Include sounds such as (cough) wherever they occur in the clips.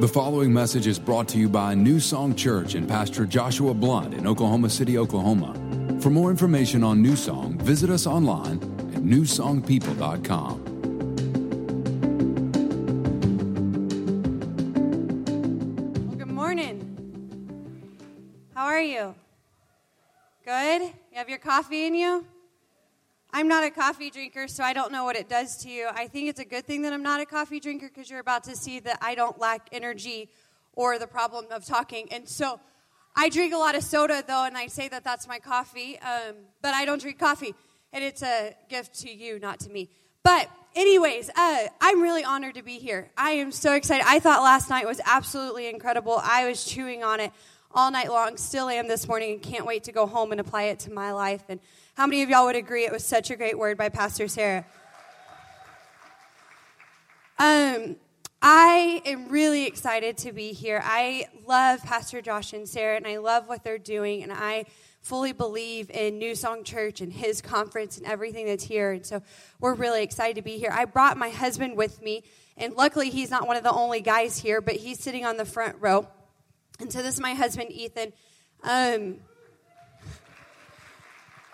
The following message is brought to you by New Song Church and Pastor Joshua Blunt in Oklahoma City, Oklahoma. For more information on New Song, visit us online at newsongpeople.com. Well, good morning. How are you? Good? You have your coffee in you? I'm not a coffee drinker, so I don't know what it does to you. I think it's a good thing that I'm not a coffee drinker because you're about to see that I don't lack energy or the problem of talking. And so I drink a lot of soda, though, and I say that that's my coffee, um, but I don't drink coffee. And it's a gift to you, not to me. But, anyways, uh, I'm really honored to be here. I am so excited. I thought last night was absolutely incredible. I was chewing on it all night long, still am this morning, and can't wait to go home and apply it to my life. And how many of y'all would agree it was such a great word by Pastor Sarah? Um, I am really excited to be here. I love Pastor Josh and Sarah, and I love what they're doing, and I fully believe in New Song Church and his conference and everything that's here. And so we're really excited to be here. I brought my husband with me, and luckily he's not one of the only guys here, but he's sitting on the front row. And so this is my husband, Ethan. Um,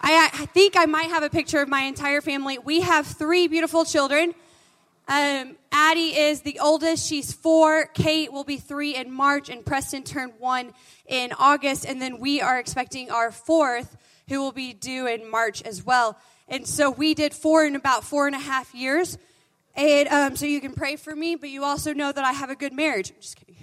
I, I, think I might have a picture of my entire family. We have three beautiful children. Um, Addie is the oldest. She's four. Kate will be three in March, and Preston turned one in August. And then we are expecting our fourth, who will be due in March as well. And so we did four in about four and a half years. And um, so you can pray for me, but you also know that I have a good marriage. I'm just kidding.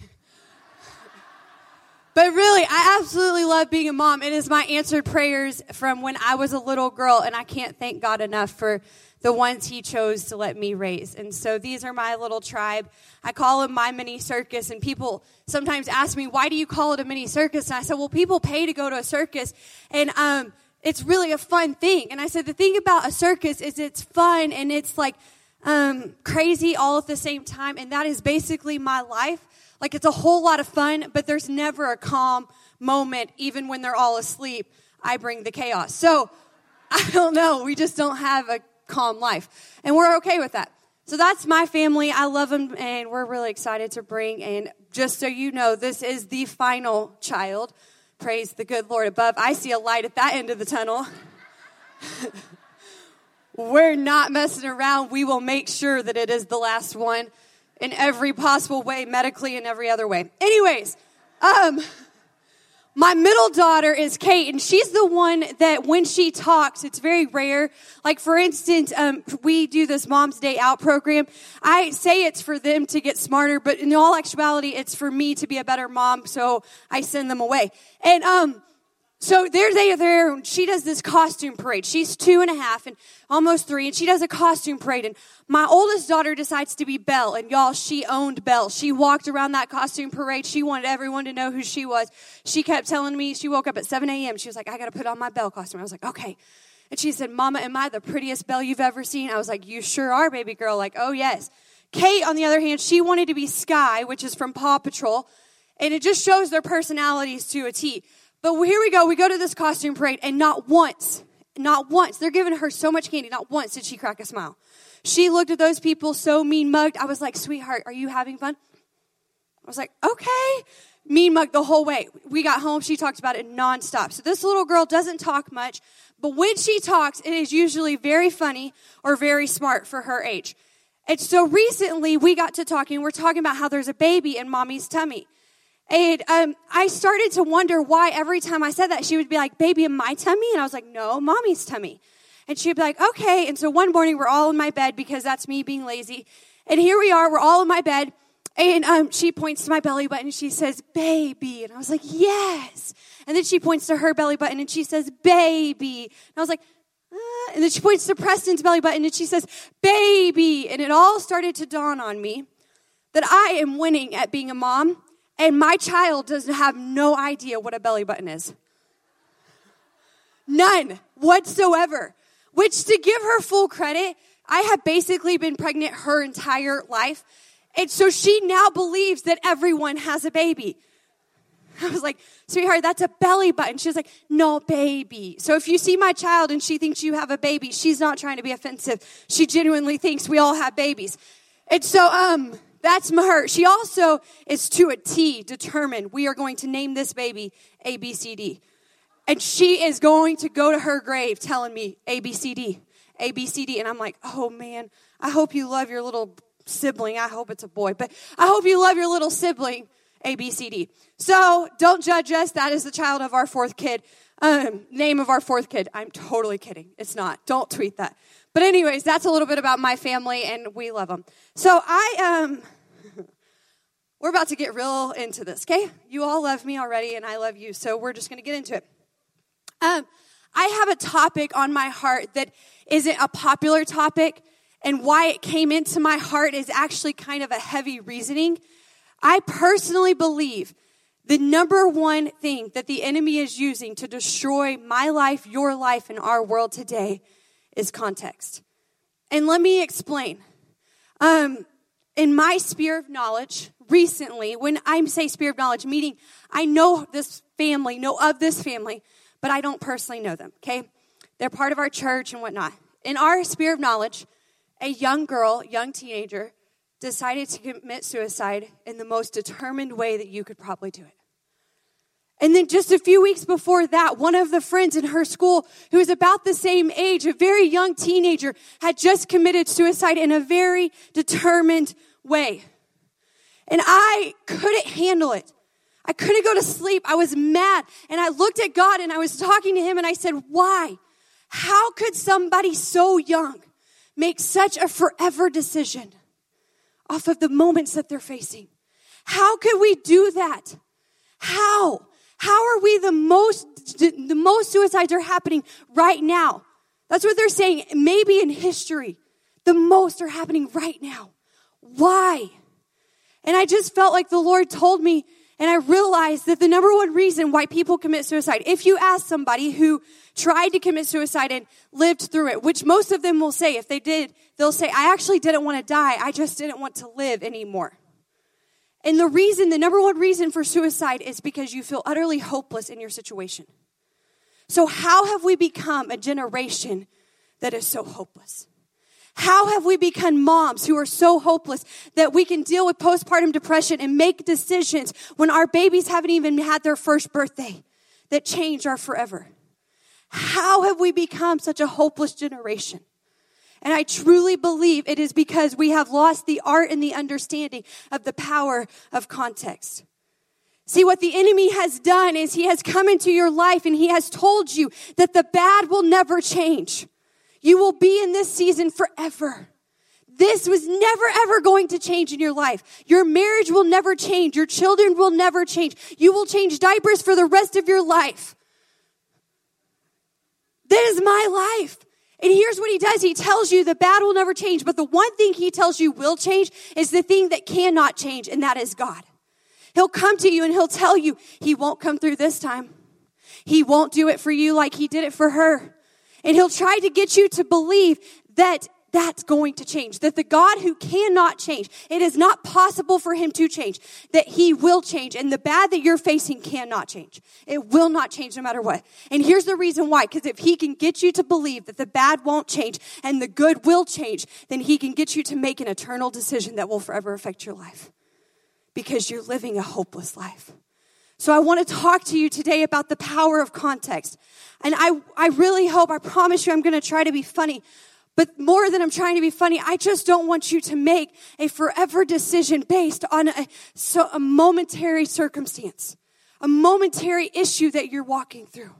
But really, I absolutely love being a mom. It is my answered prayers from when I was a little girl, and I can't thank God enough for the ones He chose to let me raise. And so these are my little tribe. I call them my mini circus, and people sometimes ask me, why do you call it a mini circus? And I said, well, people pay to go to a circus, and um, it's really a fun thing. And I said, the thing about a circus is it's fun and it's like um, crazy all at the same time, and that is basically my life. Like it's a whole lot of fun, but there's never a calm moment, even when they're all asleep. I bring the chaos. So (laughs) I don't know. We just don't have a calm life. And we're okay with that. So that's my family. I love them and we're really excited to bring. And just so you know, this is the final child. Praise the good Lord above. I see a light at that end of the tunnel. (laughs) we're not messing around. We will make sure that it is the last one in every possible way, medically and every other way. Anyways, um, my middle daughter is Kate, and she's the one that when she talks, it's very rare. Like, for instance, um, we do this Mom's Day Out program. I say it's for them to get smarter, but in all actuality, it's for me to be a better mom, so I send them away. And, um, so there they are there. and She does this costume parade. She's two and a half and almost three, and she does a costume parade. And my oldest daughter decides to be Belle, and y'all, she owned Belle. She walked around that costume parade. She wanted everyone to know who she was. She kept telling me she woke up at 7 a.m. She was like, I got to put on my Belle costume. I was like, okay. And she said, Mama, am I the prettiest Belle you've ever seen? I was like, You sure are, baby girl. Like, oh, yes. Kate, on the other hand, she wanted to be Skye, which is from Paw Patrol, and it just shows their personalities to a T. But here we go. We go to this costume parade, and not once, not once, they're giving her so much candy, not once did she crack a smile. She looked at those people so mean mugged. I was like, sweetheart, are you having fun? I was like, okay. Mean mugged the whole way. We got home, she talked about it nonstop. So this little girl doesn't talk much, but when she talks, it is usually very funny or very smart for her age. And so recently we got to talking, we're talking about how there's a baby in mommy's tummy. And um, I started to wonder why every time I said that, she would be like, baby in my tummy? And I was like, no, mommy's tummy. And she'd be like, okay. And so one morning we're all in my bed because that's me being lazy. And here we are, we're all in my bed. And um, she points to my belly button and she says, baby. And I was like, yes. And then she points to her belly button and she says, baby. And I was like, uh, and then she points to Preston's belly button and she says, baby. And it all started to dawn on me that I am winning at being a mom and my child doesn't have no idea what a belly button is. None whatsoever. Which, to give her full credit, I have basically been pregnant her entire life. And so she now believes that everyone has a baby. I was like, sweetheart, that's a belly button. She was like, no, baby. So if you see my child and she thinks you have a baby, she's not trying to be offensive. She genuinely thinks we all have babies. And so, um, That's her. She also is to a T determined we are going to name this baby A, B, C, D. And she is going to go to her grave telling me A, B, C, D, A, B, C, D. And I'm like, oh man, I hope you love your little sibling. I hope it's a boy, but I hope you love your little sibling, A, B, C, D. So don't judge us. That is the child of our fourth kid. Um, name of our fourth kid. I'm totally kidding. It's not. Don't tweet that. But anyways, that's a little bit about my family, and we love them. So I um, (laughs) we're about to get real into this. Okay, you all love me already, and I love you. So we're just going to get into it. Um, I have a topic on my heart that isn't a popular topic, and why it came into my heart is actually kind of a heavy reasoning. I personally believe the number one thing that the enemy is using to destroy my life, your life, and our world today is context. And let me explain. Um, in my sphere of knowledge, recently, when I say sphere of knowledge, meaning I know this family, know of this family, but I don't personally know them, okay? They're part of our church and whatnot. In our sphere of knowledge, a young girl, young teenager, decided to commit suicide in the most determined way that you could probably do it. And then just a few weeks before that, one of the friends in her school who was about the same age, a very young teenager, had just committed suicide in a very determined way. And I couldn't handle it. I couldn't go to sleep. I was mad. And I looked at God and I was talking to him and I said, why? How could somebody so young make such a forever decision off of the moments that they're facing? How could we do that? How? How are we the most, the most suicides are happening right now? That's what they're saying. Maybe in history, the most are happening right now. Why? And I just felt like the Lord told me, and I realized that the number one reason why people commit suicide, if you ask somebody who tried to commit suicide and lived through it, which most of them will say, if they did, they'll say, I actually didn't want to die. I just didn't want to live anymore. And the reason, the number one reason for suicide is because you feel utterly hopeless in your situation. So, how have we become a generation that is so hopeless? How have we become moms who are so hopeless that we can deal with postpartum depression and make decisions when our babies haven't even had their first birthday that change our forever? How have we become such a hopeless generation? And I truly believe it is because we have lost the art and the understanding of the power of context. See, what the enemy has done is he has come into your life and he has told you that the bad will never change. You will be in this season forever. This was never ever going to change in your life. Your marriage will never change. Your children will never change. You will change diapers for the rest of your life. This is my life. And here's what he does. He tells you the bad will never change, but the one thing he tells you will change is the thing that cannot change, and that is God. He'll come to you and he'll tell you he won't come through this time. He won't do it for you like he did it for her. And he'll try to get you to believe that that's going to change. That the God who cannot change, it is not possible for him to change, that he will change. And the bad that you're facing cannot change. It will not change no matter what. And here's the reason why. Because if he can get you to believe that the bad won't change and the good will change, then he can get you to make an eternal decision that will forever affect your life. Because you're living a hopeless life. So I want to talk to you today about the power of context. And I, I really hope, I promise you, I'm going to try to be funny. But more than I'm trying to be funny, I just don't want you to make a forever decision based on a, so, a momentary circumstance, a momentary issue that you're walking through.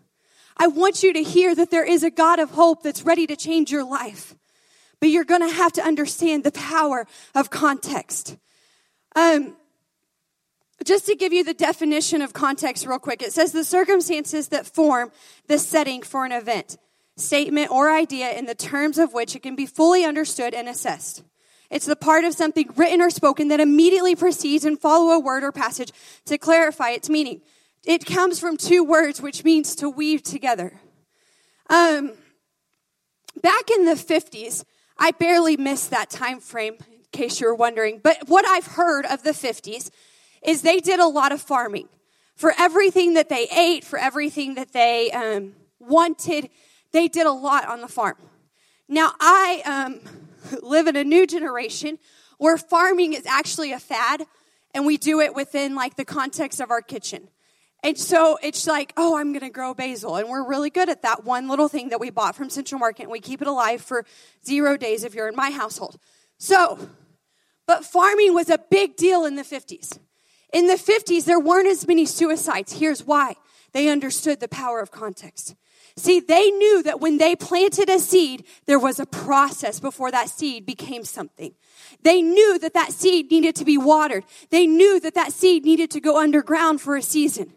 I want you to hear that there is a God of hope that's ready to change your life. But you're going to have to understand the power of context. Um, just to give you the definition of context real quick, it says the circumstances that form the setting for an event statement, or idea in the terms of which it can be fully understood and assessed. It's the part of something written or spoken that immediately precedes and follow a word or passage to clarify its meaning. It comes from two words, which means to weave together. Um, back in the 50s, I barely missed that time frame, in case you were wondering. But what I've heard of the 50s is they did a lot of farming. For everything that they ate, for everything that they um, wanted, they did a lot on the farm. Now, I um, live in a new generation where farming is actually a fad and we do it within like the context of our kitchen. And so it's like, oh, I'm going to grow basil. And we're really good at that one little thing that we bought from Central Market and we keep it alive for zero days if you're in my household. So, but farming was a big deal in the 50s. In the 50s, there weren't as many suicides. Here's why they understood the power of context. See, they knew that when they planted a seed, there was a process before that seed became something. They knew that that seed needed to be watered. They knew that that seed needed to go underground for a season.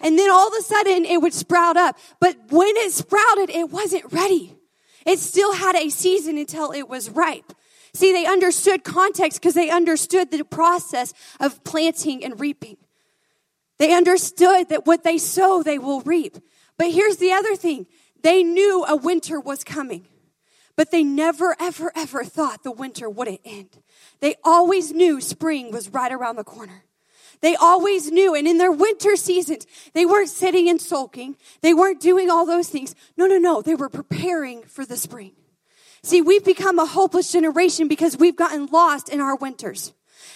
And then all of a sudden it would sprout up. But when it sprouted, it wasn't ready. It still had a season until it was ripe. See, they understood context because they understood the process of planting and reaping. They understood that what they sow, they will reap. But here's the other thing they knew a winter was coming, but they never, ever, ever thought the winter wouldn't end. They always knew spring was right around the corner. They always knew. And in their winter seasons, they weren't sitting and sulking. They weren't doing all those things. No, no, no. They were preparing for the spring. See, we've become a hopeless generation because we've gotten lost in our winters.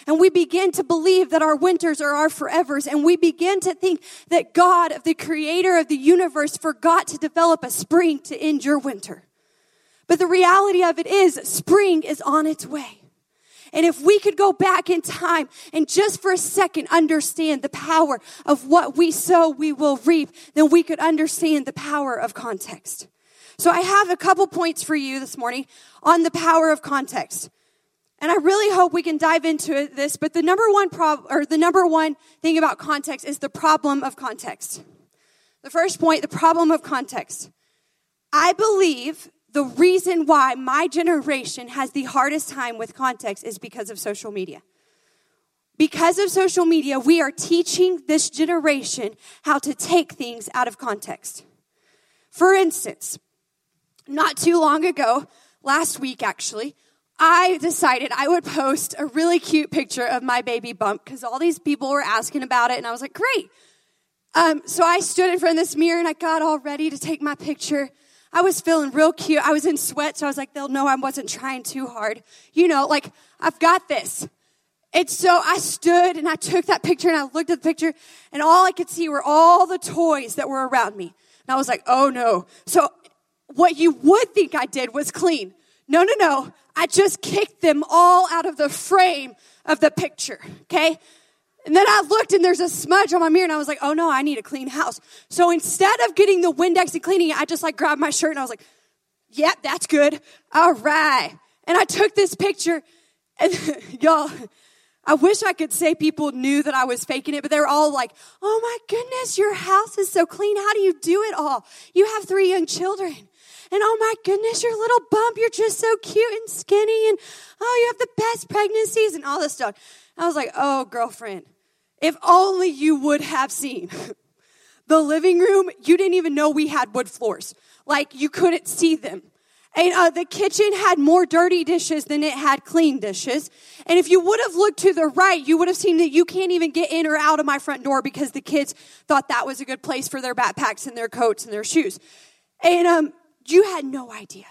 And we begin to believe that our winters are our forevers. And we begin to think that God, the creator of the universe, forgot to develop a spring to end your winter. But the reality of it is spring is on its way. And if we could go back in time and just for a second understand the power of what we sow, we will reap, then we could understand the power of context. So I have a couple points for you this morning on the power of context. And I really hope we can dive into this, but the number one problem, or the number one thing about context is the problem of context. The first point, the problem of context. I believe the reason why my generation has the hardest time with context is because of social media. Because of social media, we are teaching this generation how to take things out of context. For instance, not too long ago, last week actually, I decided I would post a really cute picture of my baby bump because all these people were asking about it, and I was like, great. Um, so I stood in front of this mirror and I got all ready to take my picture. I was feeling real cute. I was in sweat, so I was like, they'll know I wasn't trying too hard. You know, like, I've got this. And so I stood and I took that picture and I looked at the picture, and all I could see were all the toys that were around me. And I was like, oh no. So what you would think I did was clean. No, no, no. I just kicked them all out of the frame of the picture, okay? And then I looked and there's a smudge on my mirror and I was like, oh no, I need a clean house. So instead of getting the Windex and cleaning it, I just like grabbed my shirt and I was like, yep, yeah, that's good. All right. And I took this picture and (laughs) y'all, I wish I could say people knew that I was faking it, but they're all like, oh my goodness, your house is so clean. How do you do it all? You have three young children. And oh my goodness, your little bump, you're just so cute and skinny. And oh, you have the best pregnancies and all this stuff. I was like, oh, girlfriend, if only you would have seen. (laughs) the living room, you didn't even know we had wood floors. Like you couldn't see them. And uh, the kitchen had more dirty dishes than it had clean dishes. And if you would have looked to the right, you would have seen that you can't even get in or out of my front door because the kids thought that was a good place for their backpacks and their coats and their shoes. And um, you had no idea.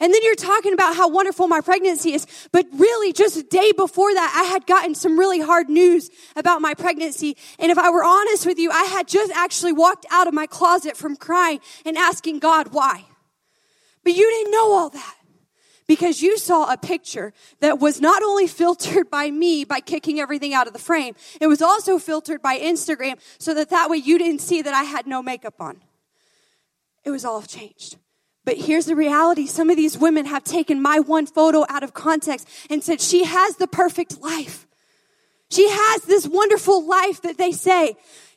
And then you're talking about how wonderful my pregnancy is. But really, just a day before that, I had gotten some really hard news about my pregnancy. And if I were honest with you, I had just actually walked out of my closet from crying and asking God why. But you didn't know all that because you saw a picture that was not only filtered by me by kicking everything out of the frame, it was also filtered by Instagram so that that way you didn't see that I had no makeup on. It was all changed. But here's the reality. Some of these women have taken my one photo out of context and said, she has the perfect life. She has this wonderful life that they say.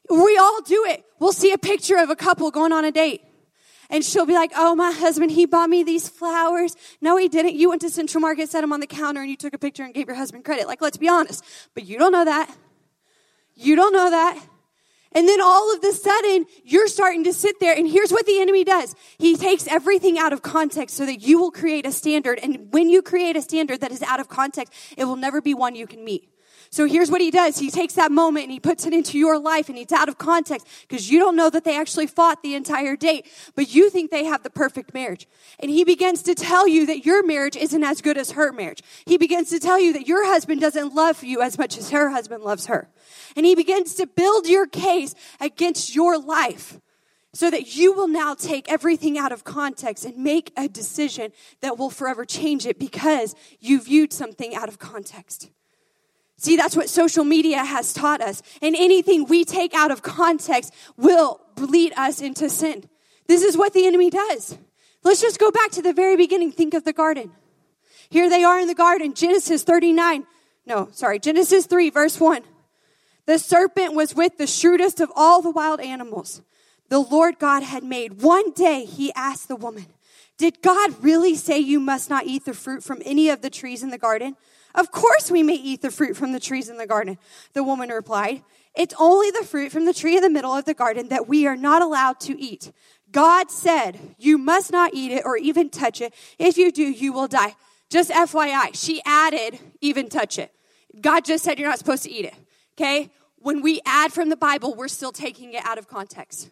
We all do it. We'll see a picture of a couple going on a date. And she'll be like, oh, my husband, he bought me these flowers. No, he didn't. You went to Central Market, set them on the counter, and you took a picture and gave your husband credit. Like, let's be honest. But you don't know that. You don't know that. And then all of a sudden, you're starting to sit there, and here's what the enemy does. He takes everything out of context so that you will create a standard. And when you create a standard that is out of context, it will never be one you can meet. So here's what he does. He takes that moment and he puts it into your life and it's out of context because you don't know that they actually fought the entire date, but you think they have the perfect marriage. And he begins to tell you that your marriage isn't as good as her marriage. He begins to tell you that your husband doesn't love you as much as her husband loves her. And he begins to build your case against your life so that you will now take everything out of context and make a decision that will forever change it because you viewed something out of context. See, that's what social media has taught us. And anything we take out of context will lead us into sin. This is what the enemy does. Let's just go back to the very beginning. Think of the garden. Here they are in the garden, Genesis 39. No, sorry, Genesis 3, verse 1. The serpent was with the shrewdest of all the wild animals the Lord God had made. One day he asked the woman, Did God really say you must not eat the fruit from any of the trees in the garden? Of course we may eat the fruit from the trees in the garden. The woman replied, It's only the fruit from the tree in the middle of the garden that we are not allowed to eat. God said, You must not eat it or even touch it. If you do, you will die. Just FYI, she added, even touch it. God just said you're not supposed to eat it. Okay? When we add from the Bible, we're still taking it out of context.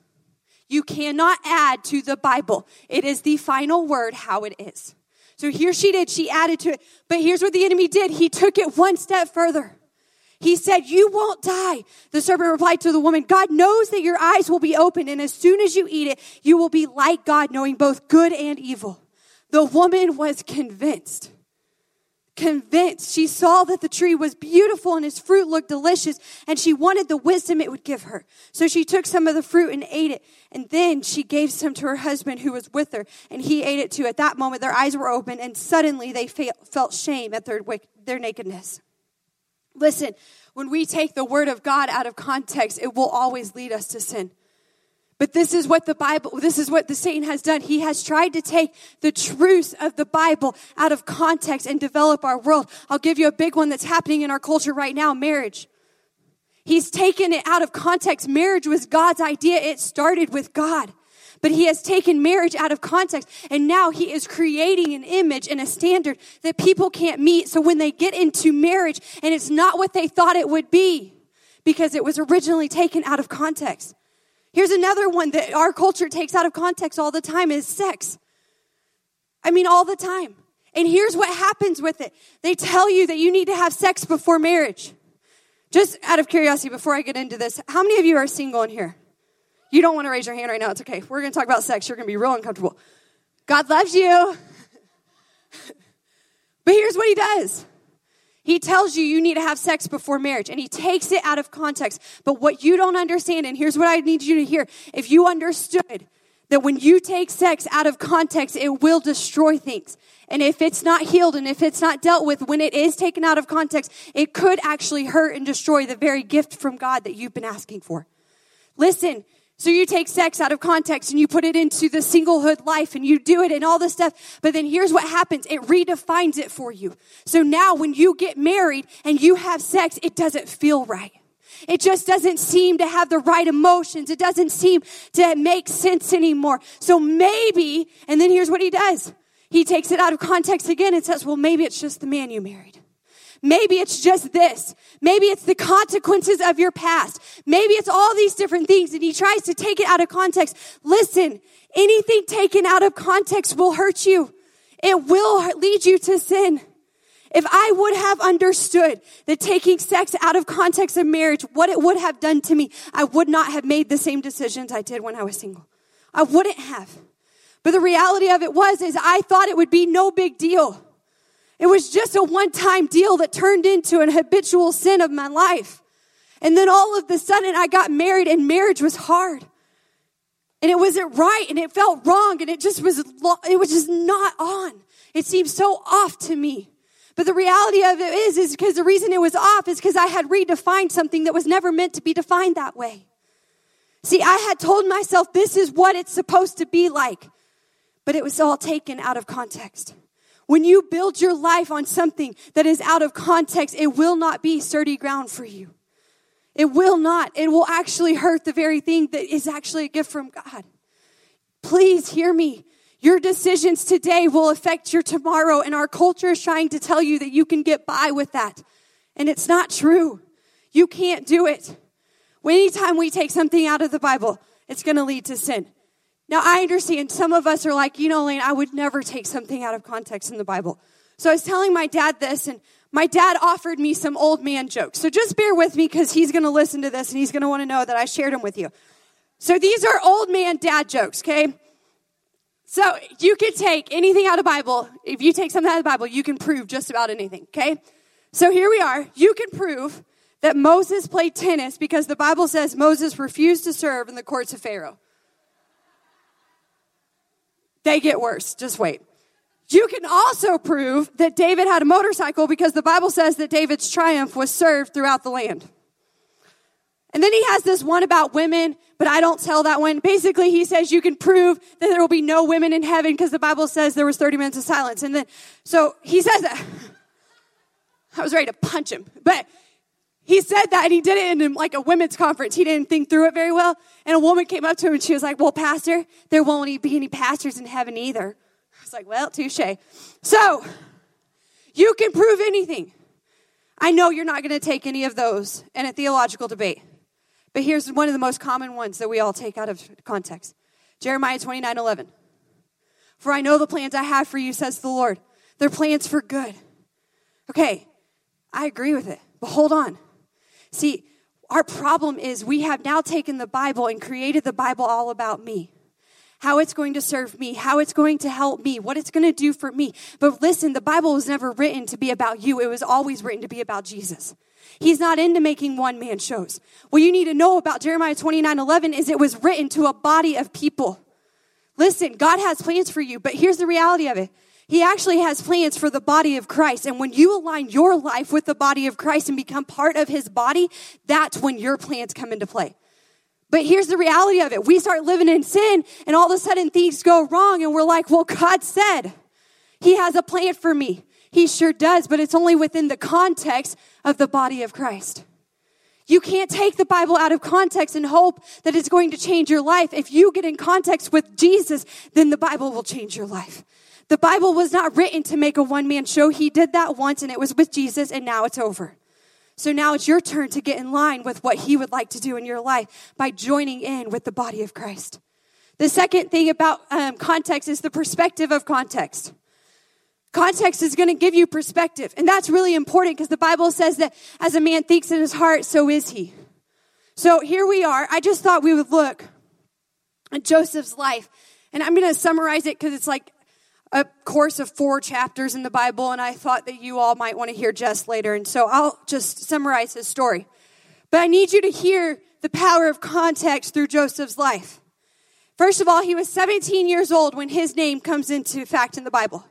You cannot add to the Bible. It is the final word how it is. So here she did, she added to it. But here's what the enemy did he took it one step further. He said, You won't die. The serpent replied to the woman, God knows that your eyes will be open, and as soon as you eat it, you will be like God, knowing both good and evil. The woman was convinced convinced. She saw that the tree was beautiful and its fruit looked delicious, and she wanted the wisdom it would give her. So she took some of the fruit and ate it. And then she gave some to her husband who was with her, and he ate it too. At that moment, their eyes were open, and suddenly they felt shame at their, their nakedness. Listen, when we take the word of God out of context, it will always lead us to sin. But this is what the Bible, this is what the Satan has done. He has tried to take the truths of the Bible out of context and develop our world. I'll give you a big one that's happening in our culture right now marriage. He's taken it out of context. Marriage was God's idea, it started with God. But he has taken marriage out of context and now he is creating an image and a standard that people can't meet. So when they get into marriage and it's not what they thought it would be because it was originally taken out of context. Here's another one that our culture takes out of context all the time is sex. I mean, all the time. And here's what happens with it. They tell you that you need to have sex before marriage. Just out of curiosity, before I get into this, how many of you are single in here? You don't want to raise your hand right now. It's okay. We're going to talk about sex. You're going to be real uncomfortable. God loves you. (laughs) but here's what he does he tells you you need to have sex before marriage and he takes it out of context. But what you don't understand, and here's what I need you to hear if you understood that when you take sex out of context, it will destroy things. And if it's not healed and if it's not dealt with when it is taken out of context, it could actually hurt and destroy the very gift from God that you've been asking for. Listen, so you take sex out of context and you put it into the singlehood life and you do it and all this stuff. But then here's what happens. It redefines it for you. So now when you get married and you have sex, it doesn't feel right. It just doesn't seem to have the right emotions. It doesn't seem to make sense anymore. So maybe, and then here's what he does. He takes it out of context again and says, well, maybe it's just the man you married. Maybe it's just this. Maybe it's the consequences of your past. Maybe it's all these different things and he tries to take it out of context. Listen, anything taken out of context will hurt you. It will lead you to sin. If I would have understood that taking sex out of context of marriage, what it would have done to me, I would not have made the same decisions I did when I was single. I wouldn't have. But the reality of it was, is I thought it would be no big deal. It was just a one time deal that turned into an habitual sin of my life. And then all of a sudden I got married and marriage was hard. And it wasn't right and it felt wrong and it just was, it was just not on. It seemed so off to me. But the reality of it is, is because the reason it was off is because I had redefined something that was never meant to be defined that way. See, I had told myself this is what it's supposed to be like, but it was all taken out of context. When you build your life on something that is out of context, it will not be sturdy ground for you. It will not. It will actually hurt the very thing that is actually a gift from God. Please hear me. Your decisions today will affect your tomorrow, and our culture is trying to tell you that you can get by with that. And it's not true. You can't do it. Anytime we take something out of the Bible, it's going to lead to sin. Now, I understand some of us are like, you know, Lane, I would never take something out of context in the Bible. So I was telling my dad this, and my dad offered me some old man jokes. So just bear with me because he's going to listen to this and he's going to want to know that I shared them with you. So these are old man dad jokes, okay? So you can take anything out of the Bible. If you take something out of the Bible, you can prove just about anything, okay? So here we are. You can prove that Moses played tennis because the Bible says Moses refused to serve in the courts of Pharaoh. They get worse. Just wait. You can also prove that David had a motorcycle because the Bible says that David's triumph was served throughout the land. And then he has this one about women, but I don't tell that one. Basically, he says you can prove that there will be no women in heaven because the Bible says there was 30 minutes of silence. And then, so he says that. (laughs) I was ready to punch him, but he said that and he did it in like a women's conference. He didn't think through it very well. And a woman came up to him and she was like, well, pastor, there won't be any pastors in heaven either. I was like, well, touche. So you can prove anything. I know you're not going to take any of those in a theological debate. But here's one of the most common ones that we all take out of context Jeremiah 29 11. For I know the plans I have for you, says the Lord. They're plans for good. Okay, I agree with it, but hold on. See, our problem is we have now taken the Bible and created the Bible all about me. How it's going to serve me, how it's going to help me, what it's going to do for me. But listen, the Bible was never written to be about you. It was always written to be about Jesus. He's not into making one man shows. What you need to know about Jeremiah 29 11 is it was written to a body of people. Listen, God has plans for you, but here's the reality of it. He actually has plans for the body of Christ. And when you align your life with the body of Christ and become part of his body, that's when your plans come into play. But here's the reality of it. We start living in sin and all of a sudden things go wrong and we're like, well, God said he has a plan for me. He sure does, but it's only within the context of the body of Christ. You can't take the Bible out of context and hope that it's going to change your life. If you get in context with Jesus, then the Bible will change your life. The Bible was not written to make a one man show. He did that once and it was with Jesus and now it's over. So now it's your turn to get in line with what he would like to do in your life by joining in with the body of Christ. The second thing about um, context is the perspective of context. Context is going to give you perspective. And that's really important because the Bible says that as a man thinks in his heart, so is he. So here we are. I just thought we would look at Joseph's life. And I'm going to summarize it because it's like a course of four chapters in the Bible, and I thought that you all might want to hear Jess later. And so I'll just summarize his story. But I need you to hear the power of context through Joseph's life. First of all, he was 17 years old when his name comes into fact in the Bible.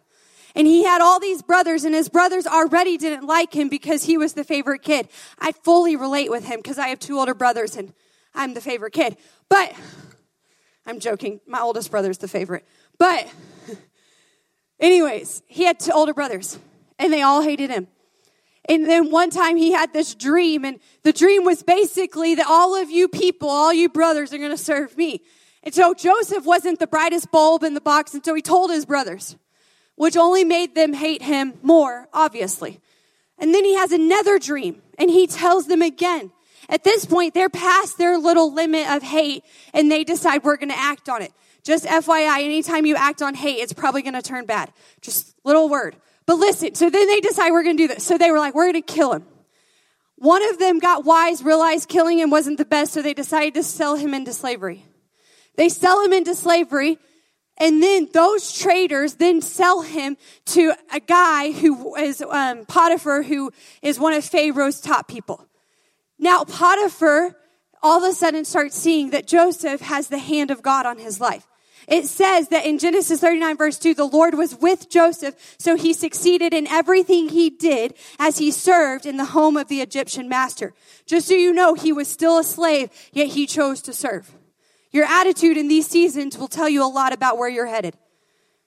And he had all these brothers, and his brothers already didn't like him because he was the favorite kid. I fully relate with him because I have two older brothers and I'm the favorite kid. But I'm joking. My oldest brother's the favorite. But Anyways, he had two older brothers, and they all hated him. And then one time he had this dream, and the dream was basically that all of you people, all you brothers, are going to serve me. And so Joseph wasn't the brightest bulb in the box, and so he told his brothers, which only made them hate him more, obviously. And then he has another dream, and he tells them again. At this point, they're past their little limit of hate, and they decide we're going to act on it. Just FYI, anytime you act on hate, it's probably going to turn bad. Just little word. But listen, so then they decide we're going to do this. So they were like, we're going to kill him. One of them got wise, realized killing him wasn't the best, so they decided to sell him into slavery. They sell him into slavery, and then those traders then sell him to a guy who is um, Potiphar, who is one of Pharaoh's top people. Now, Potiphar all of a sudden starts seeing that Joseph has the hand of God on his life. It says that in Genesis 39 verse 2, the Lord was with Joseph, so he succeeded in everything he did as he served in the home of the Egyptian master. Just so you know, he was still a slave, yet he chose to serve. Your attitude in these seasons will tell you a lot about where you're headed.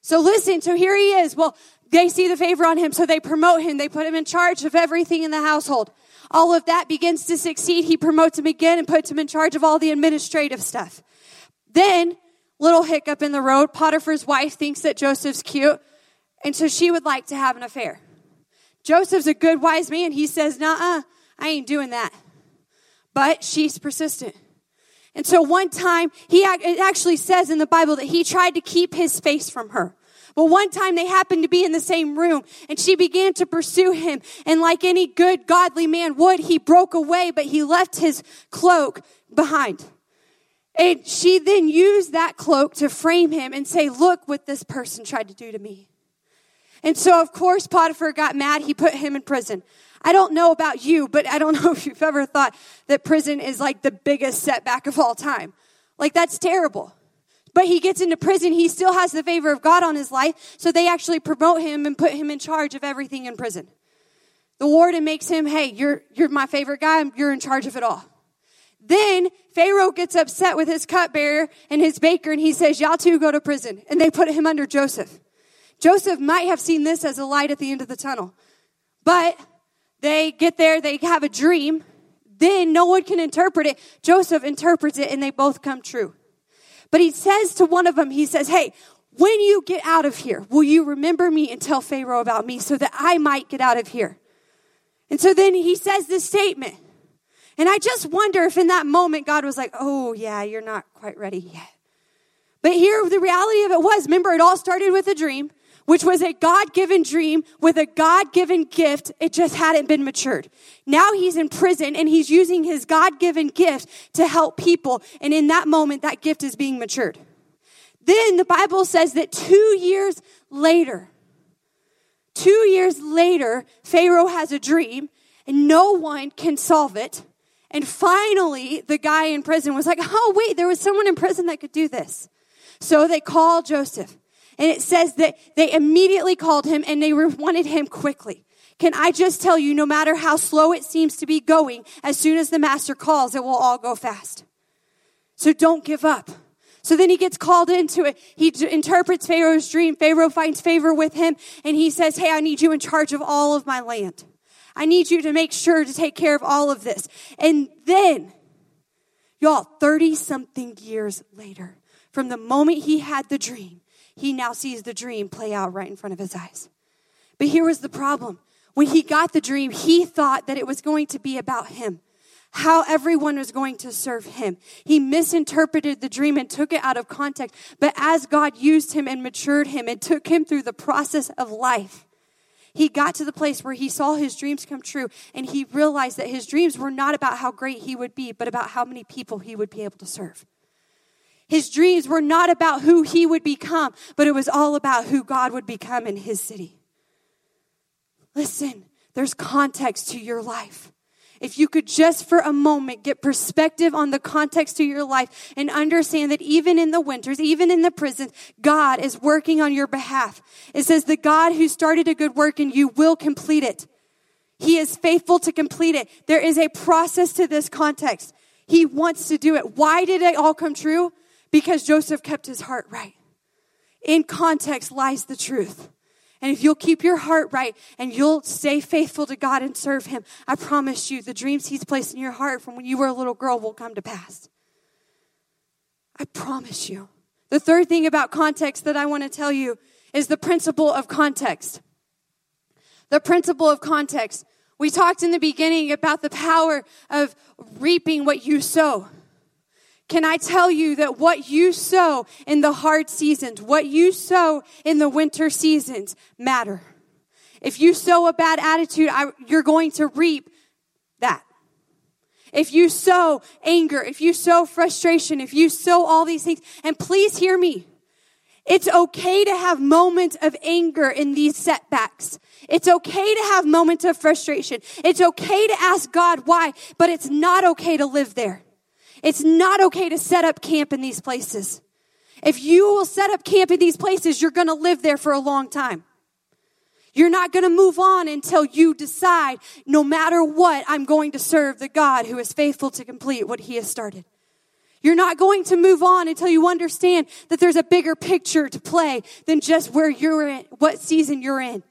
So listen, so here he is. Well, they see the favor on him, so they promote him. They put him in charge of everything in the household. All of that begins to succeed. He promotes him again and puts him in charge of all the administrative stuff. Then little hiccup in the road. Potiphar's wife thinks that Joseph's cute, and so she would like to have an affair. Joseph's a good, wise man. He says, nah, I ain't doing that. But she's persistent. And so one time, he, it actually says in the Bible that he tried to keep his face from her. But one time they happened to be in the same room and she began to pursue him. And like any good godly man would, he broke away, but he left his cloak behind. And she then used that cloak to frame him and say, look what this person tried to do to me. And so, of course, Potiphar got mad. He put him in prison. I don't know about you, but I don't (laughs) know if you've ever thought that prison is like the biggest setback of all time. Like, that's terrible. But he gets into prison. He still has the favor of God on his life. So they actually promote him and put him in charge of everything in prison. The warden makes him, hey, you're, you're my favorite guy. You're in charge of it all. Then Pharaoh gets upset with his cupbearer and his baker and he says, y'all two go to prison. And they put him under Joseph. Joseph might have seen this as a light at the end of the tunnel. But they get there, they have a dream. Then no one can interpret it. Joseph interprets it and they both come true. But he says to one of them, he says, Hey, when you get out of here, will you remember me and tell Pharaoh about me so that I might get out of here? And so then he says this statement. And I just wonder if in that moment God was like, Oh, yeah, you're not quite ready yet. But here, the reality of it was remember, it all started with a dream which was a God given dream with a God given gift. It just hadn't been matured. Now he's in prison and he's using his God given gift to help people. And in that moment, that gift is being matured. Then the Bible says that two years later, two years later, Pharaoh has a dream and no one can solve it. And finally, the guy in prison was like, oh, wait, there was someone in prison that could do this. So they call Joseph. And it says that they immediately called him and they wanted him quickly. Can I just tell you, no matter how slow it seems to be going, as soon as the master calls, it will all go fast. So don't give up. So then he gets called into it. He interprets Pharaoh's dream. Pharaoh finds favor with him and he says, Hey, I need you in charge of all of my land. I need you to make sure to take care of all of this. And then, y'all, 30 something years later, from the moment he had the dream, he now sees the dream play out right in front of his eyes. But here was the problem. When he got the dream, he thought that it was going to be about him, how everyone was going to serve him. He misinterpreted the dream and took it out of context. But as God used him and matured him and took him through the process of life, he got to the place where he saw his dreams come true and he realized that his dreams were not about how great he would be, but about how many people he would be able to serve. His dreams were not about who he would become, but it was all about who God would become in his city. Listen, there's context to your life. If you could just for a moment get perspective on the context to your life and understand that even in the winters, even in the prisons, God is working on your behalf. It says, the God who started a good work in you will complete it. He is faithful to complete it. There is a process to this context. He wants to do it. Why did it all come true? Because Joseph kept his heart right. In context lies the truth. And if you'll keep your heart right and you'll stay faithful to God and serve Him, I promise you the dreams He's placed in your heart from when you were a little girl will come to pass. I promise you. The third thing about context that I want to tell you is the principle of context. The principle of context. We talked in the beginning about the power of reaping what you sow. Can I tell you that what you sow in the hard seasons, what you sow in the winter seasons matter? If you sow a bad attitude, I, you're going to reap that. If you sow anger, if you sow frustration, if you sow all these things, and please hear me. It's okay to have moments of anger in these setbacks. It's okay to have moments of frustration. It's okay to ask God why, but it's not okay to live there. It's not okay to set up camp in these places. If you will set up camp in these places, you're going to live there for a long time. You're not going to move on until you decide, no matter what, I'm going to serve the God who is faithful to complete what he has started. You're not going to move on until you understand that there's a bigger picture to play than just where you're in, what season you're in.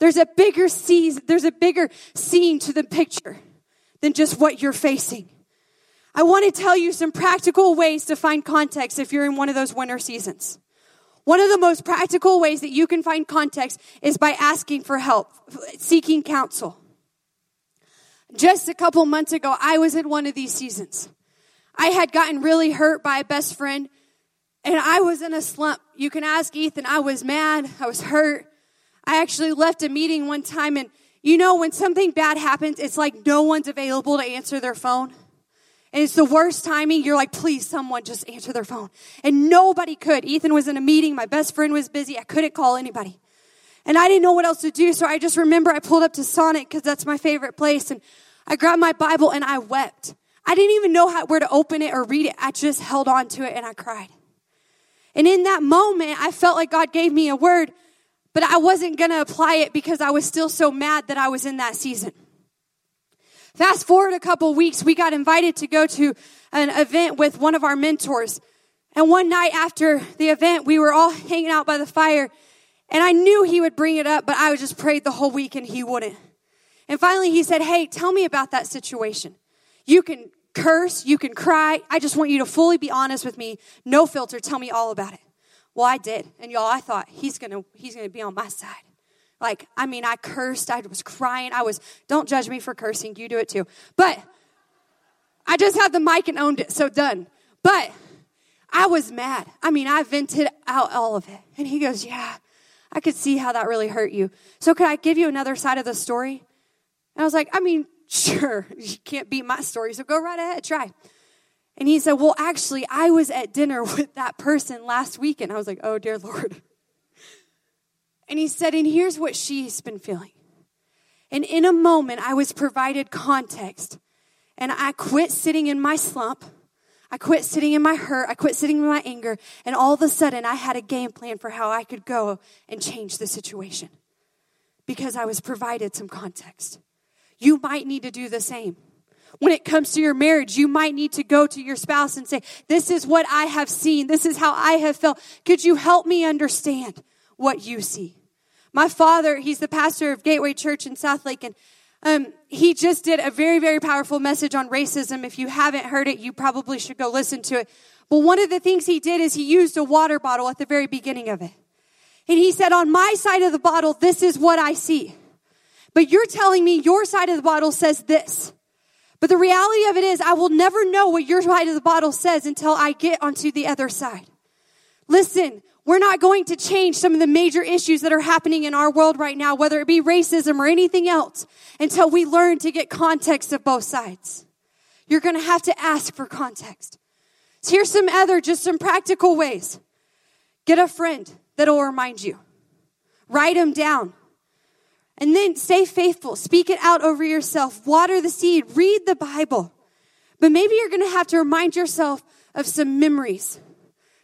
There's a bigger season, there's a bigger scene to the picture than just what you're facing. I want to tell you some practical ways to find context if you're in one of those winter seasons. One of the most practical ways that you can find context is by asking for help, seeking counsel. Just a couple months ago, I was in one of these seasons. I had gotten really hurt by a best friend and I was in a slump. You can ask Ethan. I was mad. I was hurt. I actually left a meeting one time and you know, when something bad happens, it's like no one's available to answer their phone. And it's the worst timing. You're like, please, someone just answer their phone. And nobody could. Ethan was in a meeting. My best friend was busy. I couldn't call anybody. And I didn't know what else to do. So I just remember I pulled up to Sonic because that's my favorite place. And I grabbed my Bible and I wept. I didn't even know how, where to open it or read it. I just held on to it and I cried. And in that moment, I felt like God gave me a word but I wasn't going to apply it because I was still so mad that I was in that season. Fast forward a couple weeks, we got invited to go to an event with one of our mentors. And one night after the event, we were all (laughs) hanging out by the fire. And I knew he would bring it up, but I just prayed the whole week and he wouldn't. And finally he said, Hey, tell me about that situation. You can curse, you can cry. I just want you to fully be honest with me. No filter. Tell me all about it. Well, I did. And y'all, I thought he's going to he's going to be on my side. Like, I mean, I cursed, I was crying. I was don't judge me for cursing. You do it too. But I just had the mic and owned it. So done. But I was mad. I mean, I vented out all of it. And he goes, "Yeah. I could see how that really hurt you. So could I give you another side of the story?" And I was like, "I mean, (laughs) sure. You can't beat my story, so go right ahead, try." And he said, Well, actually, I was at dinner (laughs) with that person last week. And I was like, Oh, dear Lord. And he said, And here's what she's been feeling. And in a moment, I was provided context. And I quit sitting in my slump. I quit sitting in my hurt. I quit sitting in my anger. And all of a sudden, I had a game plan for how I could go and change the situation because I was provided some context. You might need to do the same. When it comes to your marriage, you might need to go to your spouse and say, This is what I have seen. This is how I have felt. Could you help me understand what you see? My father, he's the pastor of Gateway Church in Southlake, and um, he just did a very, very powerful message on racism. If you haven't heard it, you probably should go listen to it. But one of the things he did is he used a water bottle at the very beginning of it. And he said, On my side of the bottle, this is what I see. But you're telling me your side of the bottle says this. But the reality of it is, I will never know what your side of the bottle says until I get onto the other side. Listen, we're not going to change some of the major issues that are happening in our world right now, whether it be racism or anything else, until we learn to get context of both sides. You're going to have to ask for context. So here's some other, just some practical ways. Get a friend that'll remind you. Write them down. And then stay faithful. Speak it out over yourself. Water the seed. Read the Bible. But maybe you're going to have to remind yourself of some memories,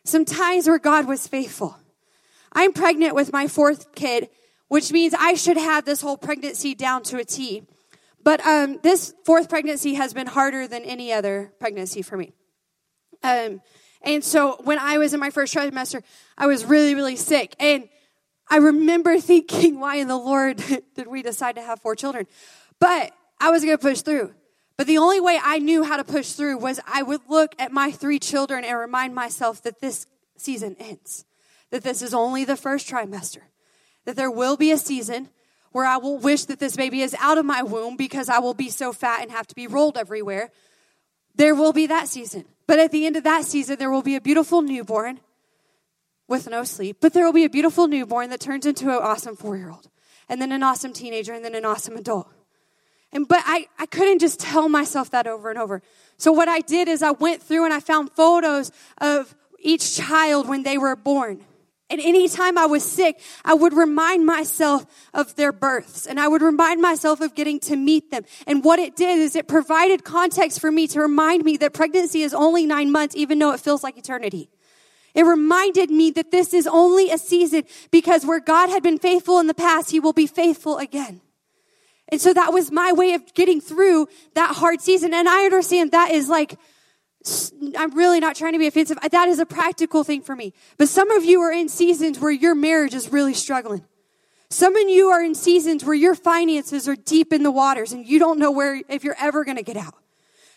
some times where God was faithful. I'm pregnant with my fourth kid, which means I should have this whole pregnancy down to a T. But um, this fourth pregnancy has been harder than any other pregnancy for me. Um, and so when I was in my first trimester, I was really, really sick. And I remember (laughs) thinking, why in the Lord (laughs) did we decide to have four children? But I was going to push through. But the only way I knew how to push through was I would look at my three children and remind myself that this season ends, that this is only the first trimester, that there will be a season where I will wish that this baby is out of my womb because I will be so fat and have to be rolled everywhere. There will be that season. But at the end of that season, there will be a beautiful newborn with no sleep, but there will be a beautiful newborn that turns into an awesome four year old, and then an awesome teenager, and then an awesome adult. And but I, I couldn't just tell myself that over and over. So what I did is I went through and I found photos of each child when they were born. And anytime I was sick, I would remind myself of their births and I would remind myself of getting to meet them. And what it did is it provided context for me to remind me that pregnancy is only nine months, even though it feels like eternity. It reminded me that this is only a season because where God had been faithful in the past, He will be faithful again. And so that was my way of getting through that hard season. And I understand that is like, I'm really not trying to be offensive. That is a practical thing for me. But some of you are in seasons where your marriage is really struggling. Some of you are in seasons where your finances are deep in the waters and you don't know where, if you're ever going to get out.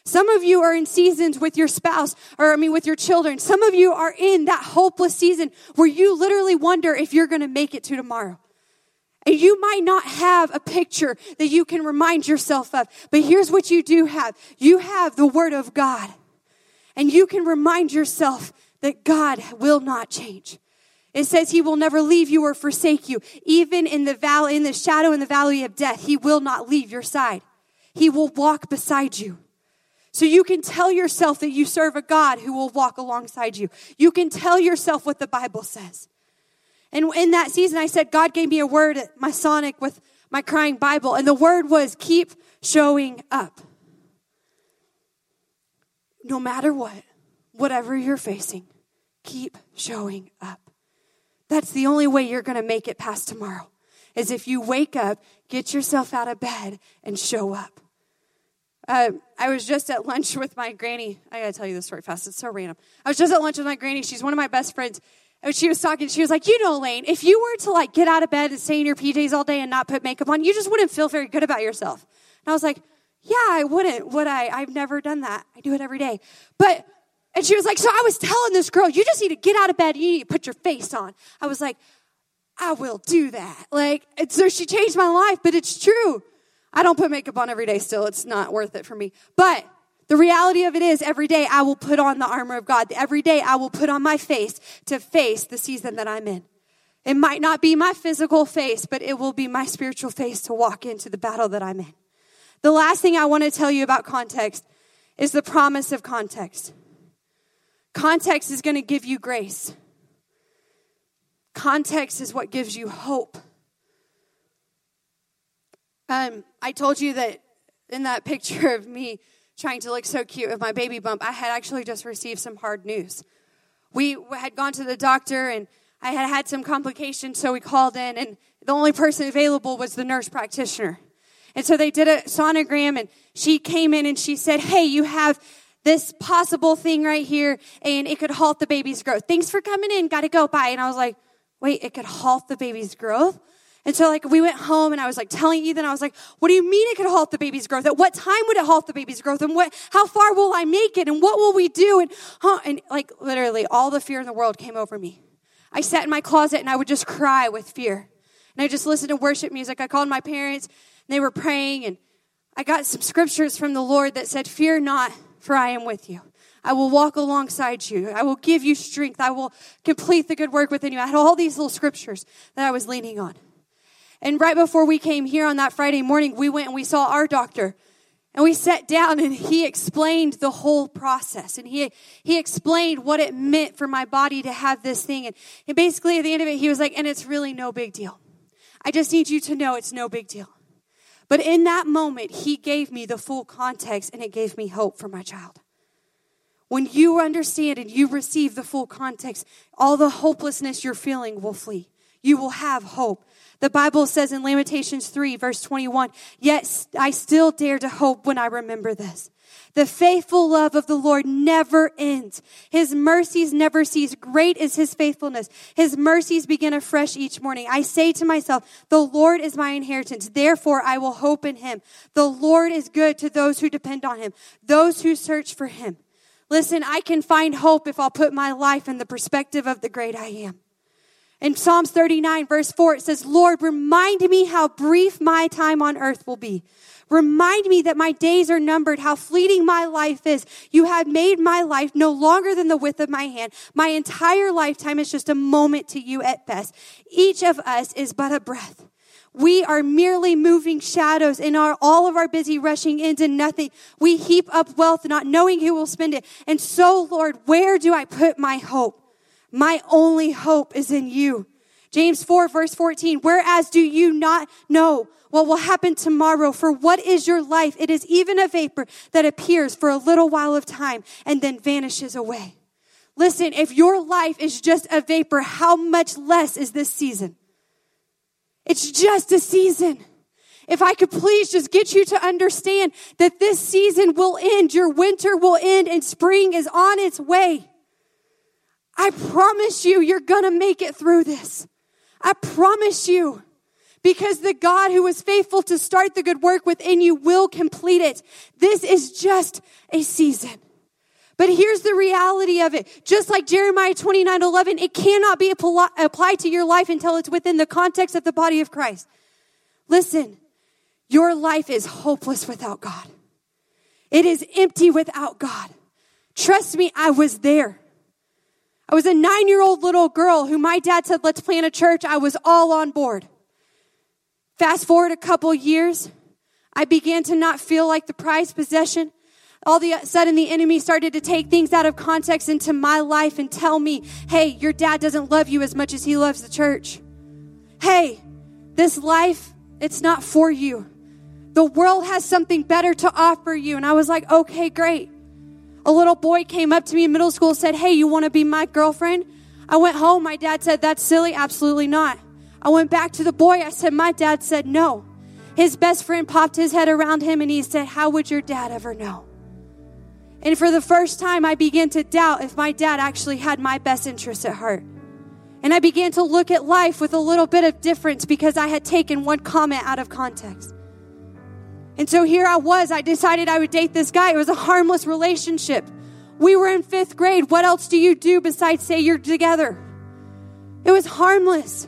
Some of you are in seasons with your spouse, or I mean, with your children. Some of you are in that hopeless season where you literally wonder if you're going to make it to tomorrow. And you might not have a picture that you can remind yourself of, but here's what you do have. You have the Word of God. And you can remind yourself that God will not change. It says he will never leave you or forsake you. Even in the valley, in the shadow in the valley of death, he will not leave your side. He will walk beside you. So you can tell yourself that you serve a God who will walk alongside you. You can tell yourself what the Bible says. And in that season, I said, God gave me a word at my Sonic with my crying Bible. And the word was keep showing up. No matter what, whatever you're facing, keep showing up. That's the only way you're going to make it past tomorrow, is if you wake up, get yourself out of bed, and show up. Uh, I was just at lunch with my granny. I gotta tell you this story fast. It's so random. I was just at lunch with my granny. She's one of my best friends. And she was talking, she was like, you know, Lane, if you were to like get out of bed and stay in your PJs all day and not put makeup on, you just wouldn't feel very good about yourself. And I was like, yeah, I wouldn't, would I? I've never done that. I do it every day. But, and she was like, so I was telling this girl, you just need to get out of bed. You need to put your face on. I was like, I will do that. Like, so she changed my life, but it's true. I don't put makeup on every day still. It's not worth it for me. But the reality of it is every day I will put on the armor of God. Every day I will put on my face to face the season that I'm in. It might not be my physical face, but it will be my spiritual face to walk into the battle that I'm in. The last thing I want to tell you about context is the promise of context. Context is going to give you grace. Context is what gives you hope. Um, I told you that in that (laughs) picture of me trying to look so cute with my baby bump, I had actually just received some hard news. We had gone to the doctor and I had had some complications, so we called in, and the only person available was the nurse practitioner. And so they did a sonogram, and she came in and she said, Hey, you have this possible thing right here, and it could halt the baby's growth. Thanks for coming in, gotta go, bye. And I was like, Wait, it could halt the baby's growth? And so like we went home and I was like telling Ethan, I was like, what do you mean it could halt the baby's growth? At what time would it halt the baby's growth? And what, how far will I make it? And what will we do? And, huh, and like literally all the fear in the world came over me. I sat in my closet and I would just cry with fear. And I just listened to worship music. I called my parents and they were praying and I got some scriptures from the Lord that said, fear not, for I am with you. I will walk alongside you. I will give you strength. I will complete the good work within you. I had all these little scriptures that I was leaning on. And right before we came here on that Friday morning, we went and we saw our doctor. And we sat down and he explained the whole process. And he, he explained what it meant for my body to have this thing. And, and basically at the end of it, he was like, and it's really no big deal. I just need you to know it's no big deal. But in that moment, he gave me the full context and it gave me hope for my child. When you understand and you receive the full context, all the hopelessness you're feeling will flee. You will have hope. The Bible says in Lamentations 3, verse 21, Yet I still dare to hope when I remember this. The faithful love of the Lord never ends. His mercies never cease. Great is his faithfulness. His mercies begin afresh each morning. I say to myself, the Lord is my inheritance. Therefore I will hope in him. The Lord is good to those who depend on him, those who search for him. Listen, I can find hope if I'll put my life in the perspective of the great I am. In Psalms 39, verse 4, it says, Lord, remind me how brief my time on earth will be. Remind me that my days are numbered, how fleeting my life is. You have made my life no longer than the width of my hand. My entire lifetime is just a moment to you at best. Each of us is but a breath. We are merely moving shadows in our, all of our busy rushing into nothing. We heap up wealth not knowing who will spend it. And so, Lord, where do I put my hope? My only hope is in you. James 4 verse 14, whereas do you not know what will happen tomorrow? For what is your life? It is even a vapor that appears for a little while of time and then vanishes away. Listen, if your life is just a vapor, how much less is this season? It's just a season. If I could please just get you to understand that this season will end, your winter will end, and spring is on its way. I promise you, you're gonna make it through this. I promise you. because the God who was faithful to start the good work within you will complete it. This is just a season. But here's the reality of it. Just like Jeremiah 29 11, it cannot be applied to your life until it's within the context of the body of Christ. Listen, your life is hopeless without God. It is empty without God. Trust me, I was there. I was a nine year old little girl who my dad said, let's plant a church. I was all on board. Fast forward a couple years, I began to not feel like the prized possession. All of a sudden, the enemy started to take things out of context into my life and tell me, hey, your dad doesn't love you as much as he loves the church. Hey, this life, it's not for you. The world has something better to offer you. And I was like, okay, great. A little boy came up to me in middle school said, Hey, you want to be my girlfriend? I went home. My dad said, That's silly. Absolutely not. I went back to the boy. I said, My dad said no. His best friend popped his head around him and he said, How would your dad ever know? And for the first time, I began to doubt if my dad actually had my best interests at heart. And I began to look at life with a little bit of difference because I had taken one comment out of context. And so here I was. I decided I would date this guy. It was a harmless relationship. We were in fifth grade. What else do you do besides say you're together? It was harmless.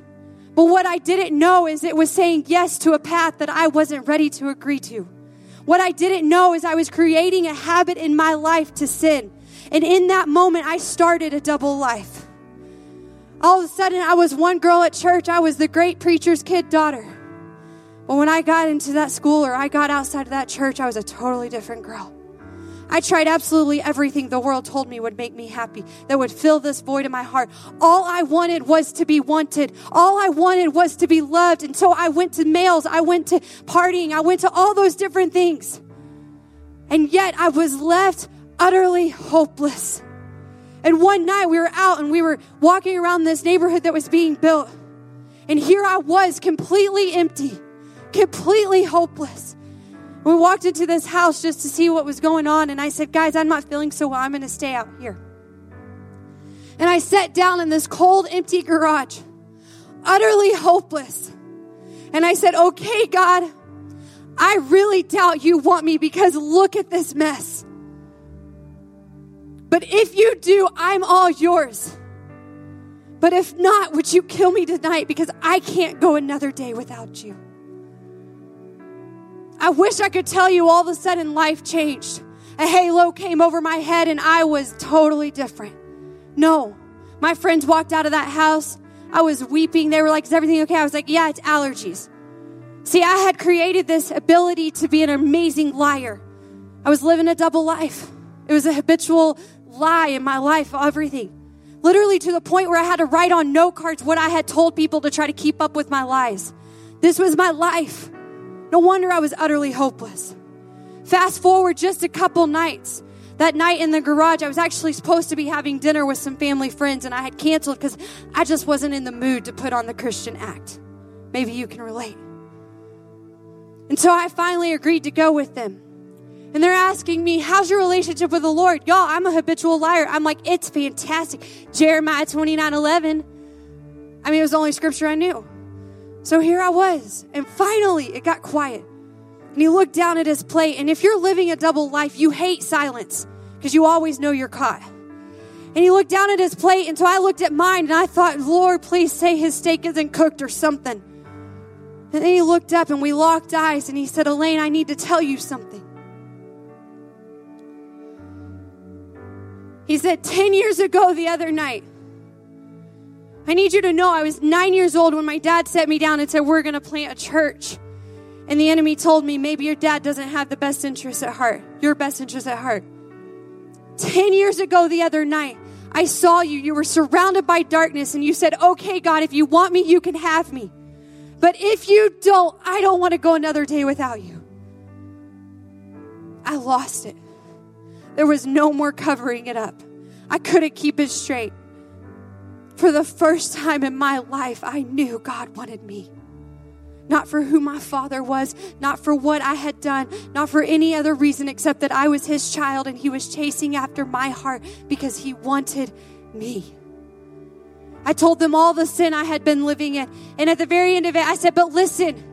But what I didn't know is it was saying yes to a path that I wasn't ready to agree to. What I didn't know is I was creating a habit in my life to sin. And in that moment, I started a double life. All of a sudden, I was one girl at church. I was the great preacher's kid daughter. But when I got into that school or I got outside of that church, I was a totally different girl. I tried absolutely everything the world told me would make me happy, that would fill this void in my heart. All I wanted was to be wanted. All I wanted was to be loved. And so I went to males, I went to partying, I went to all those different things. And yet I was left utterly hopeless. And one night we were out and we were walking around this neighborhood that was being built. And here I was completely empty completely hopeless. We walked into this house just to see what was going on, and I said, Guys, I'm not feeling so well. I'm going to stay out here. And I sat down in this cold, empty garage, utterly hopeless. And I said, Okay, God, I really doubt you want me because look at this mess. But if you do, I'm all yours. But if not, would you kill me tonight because I can't go another day without you? I wish I could tell you all of a sudden life changed. A halo came over my head and I was totally different. No. My friends walked out of that house. I was weeping. They were like, Is everything okay? I was like, Yeah, it's allergies. See, I had created this ability to be an amazing liar. I was living a double life. It was a habitual lie in my life, everything. Literally to the point where I had to write on note cards what I had told people to try to keep up with my lies. This was my life. No wonder I was utterly hopeless. Fast forward just a couple nights. That night in the garage, I was actually supposed to be having dinner with some family friends, and I had canceled because I just wasn't in the mood to put on the Christian act. Maybe you can relate. And so I finally agreed to go with them. And they're asking me, How's your relationship with the Lord? Y'all, I'm a habitual liar. I'm like, It's fantastic. Jeremiah 29 11. I mean, it was the only scripture I knew. So here I was, and finally it got quiet. And he looked down at his plate, and if you're living a double life, you hate silence because you always know you're caught. And he looked down at his plate, and so I looked at mine and I thought, Lord, please say his steak isn't cooked or something. And then he looked up and we locked eyes and he said, Elaine, I need to tell you something. He said, 10 years ago the other night, I need you to know I was nine years old when my dad set me down and said, We're going to plant a church. And the enemy told me, Maybe your dad doesn't have the best interest at heart, your best interest at heart. 10 years ago, the other night, I saw you. You were surrounded by darkness, and you said, Okay, God, if you want me, you can have me. But if you don't, I don't want to go another day without you. I lost it. There was no more covering it up. I couldn't keep it straight. For the first time in my life, I knew God wanted me. Not for who my father was, not for what I had done, not for any other reason except that I was his child and he was chasing after my heart because he wanted me. I told them all the sin I had been living in. And at the very end of it, I said, But listen,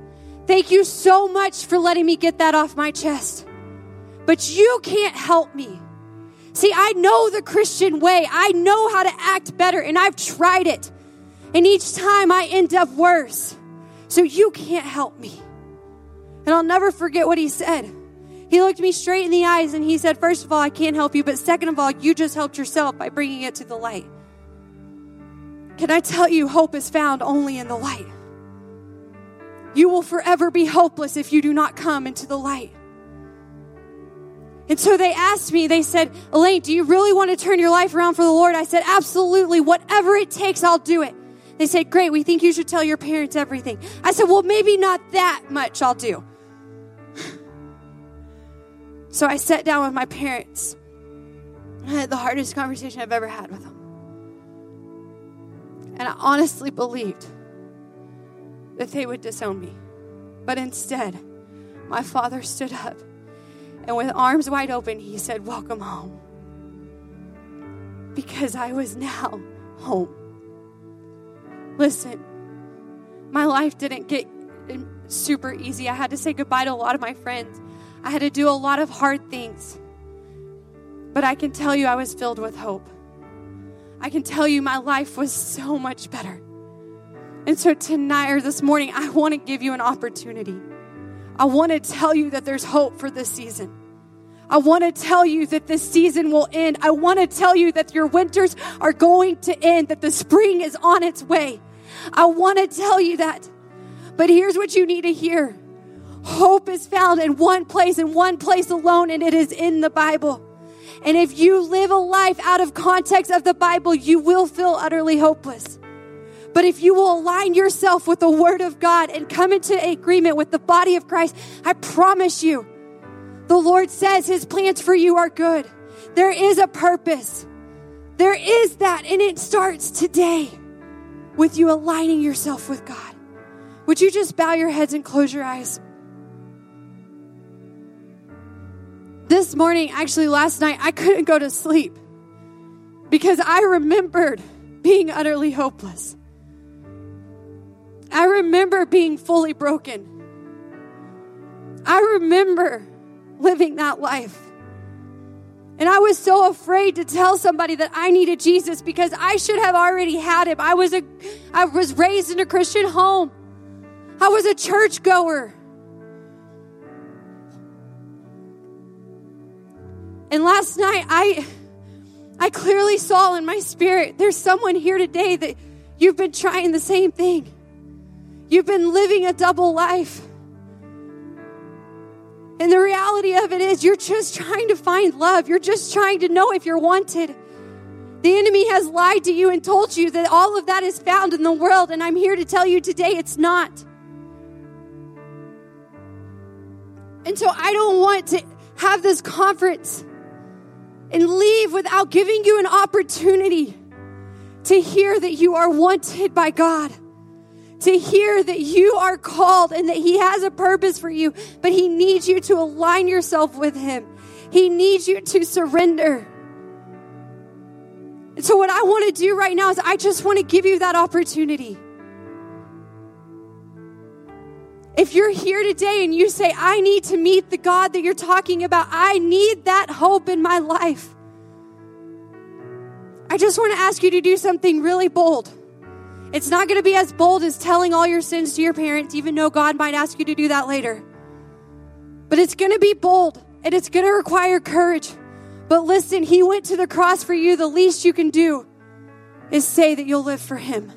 thank you so much for letting me get that off my chest. But you can't help me. See, I know the Christian way. I know how to act better, and I've tried it. And each time I end up worse. So you can't help me. And I'll never forget what he said. He looked me straight in the eyes and he said, First of all, I can't help you, but second of all, you just helped yourself by bringing it to the light. Can I tell you, hope is found only in the light? You will forever be hopeless if you do not come into the light. And so they asked me, they said, Elaine, do you really want to turn your life around for the Lord? I said, absolutely. Whatever it takes, I'll do it. They said, great. We think you should tell your parents everything. I said, well, maybe not that much I'll do. So I sat down with my parents. I had the hardest conversation I've ever had with them. And I honestly believed that they would disown me. But instead, my father stood up and with arms wide open, he said, Welcome home. Because I was now home. Listen, my life didn't get super easy. I had to say goodbye to a lot of my friends. I had to do a lot of hard things. But I can tell you, I was filled with hope. I can tell you, my life was so much better. And so tonight or this morning, I want to give you an opportunity. I want to tell you that there's hope for this season. I want to tell you that this season will end. I want to tell you that your winters are going to end, that the spring is on its way. I want to tell you that. But here's what you need to hear hope is found in one place, in one place alone, and it is in the Bible. And if you live a life out of context of the Bible, you will feel utterly hopeless. But if you will align yourself with the Word of God and come into agreement with the body of Christ, I promise you, the Lord says His plans for you are good. There is a purpose. There is that, and it starts today with you aligning yourself with God. Would you just bow your heads and close your eyes? This morning, actually, last night, I couldn't go to sleep because I remembered being utterly hopeless. I remember being fully broken. I remember living that life. And I was so afraid to tell somebody that I needed Jesus because I should have already had him. I was a I was raised in a Christian home. I was a church goer. And last night I I clearly saw in my spirit there's someone here today that you've been trying the same thing. You've been living a double life. And the reality of it is, you're just trying to find love. You're just trying to know if you're wanted. The enemy has lied to you and told you that all of that is found in the world. And I'm here to tell you today it's not. And so I don't want to have this conference and leave without giving you an opportunity to hear that you are wanted by God to hear that you are called and that He has a purpose for you, but He needs you to align yourself with Him. He needs you to surrender. And so, what I want to do right now is I just want to give you that opportunity. If you're here today and you say, I need to meet the God that you're talking about, I need that hope in my life. I just want to ask you to do something really bold. It's not going to be as bold as telling all your sins to your parents, even though God might ask you to do that later. But it's going to be bold and it's going to require courage. But listen, He went to the cross for you. The least you can do is say that you'll live for Him.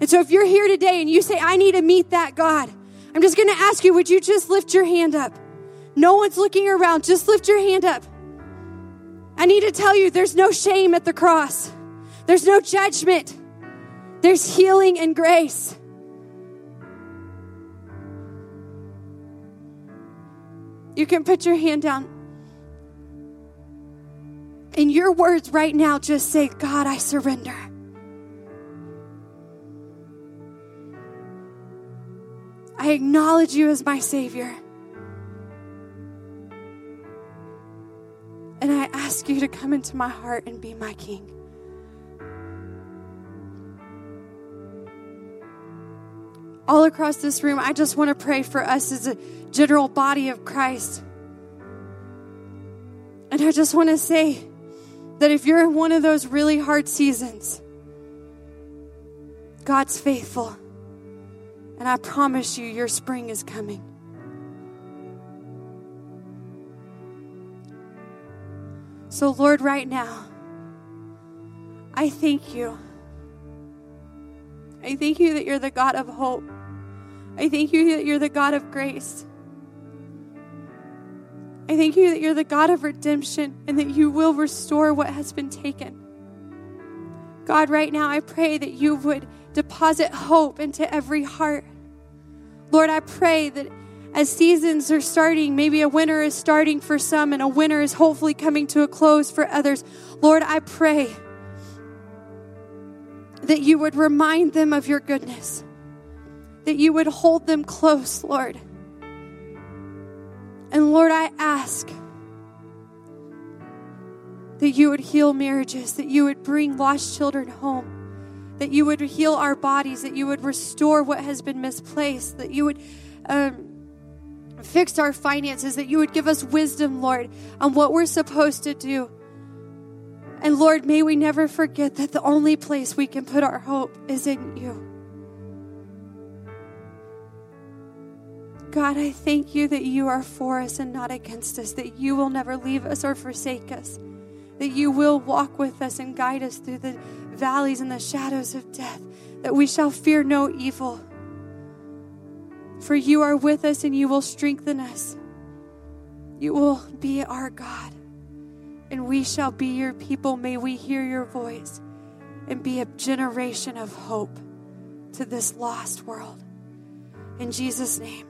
And so if you're here today and you say, I need to meet that God, I'm just going to ask you, would you just lift your hand up? No one's looking around. Just lift your hand up. I need to tell you, there's no shame at the cross. There's no judgment. There's healing and grace. You can put your hand down. In your words right now, just say, God, I surrender. I acknowledge you as my Savior. And I ask you to come into my heart and be my King. All across this room, I just want to pray for us as a general body of Christ. And I just want to say that if you're in one of those really hard seasons, God's faithful. And I promise you, your spring is coming. So, Lord, right now, I thank you. I thank you that you're the God of hope. I thank you that you're the God of grace. I thank you that you're the God of redemption and that you will restore what has been taken. God, right now, I pray that you would deposit hope into every heart. Lord, I pray that as seasons are starting, maybe a winter is starting for some and a winter is hopefully coming to a close for others. Lord, I pray that you would remind them of your goodness, that you would hold them close, Lord. And Lord, I ask that you would heal marriages, that you would bring lost children home, that you would heal our bodies, that you would restore what has been misplaced, that you would um, fix our finances, that you would give us wisdom, Lord, on what we're supposed to do. And Lord, may we never forget that the only place we can put our hope is in you. God, I thank you that you are for us and not against us, that you will never leave us or forsake us, that you will walk with us and guide us through the valleys and the shadows of death, that we shall fear no evil. For you are with us and you will strengthen us. You will be our God, and we shall be your people. May we hear your voice and be a generation of hope to this lost world. In Jesus' name.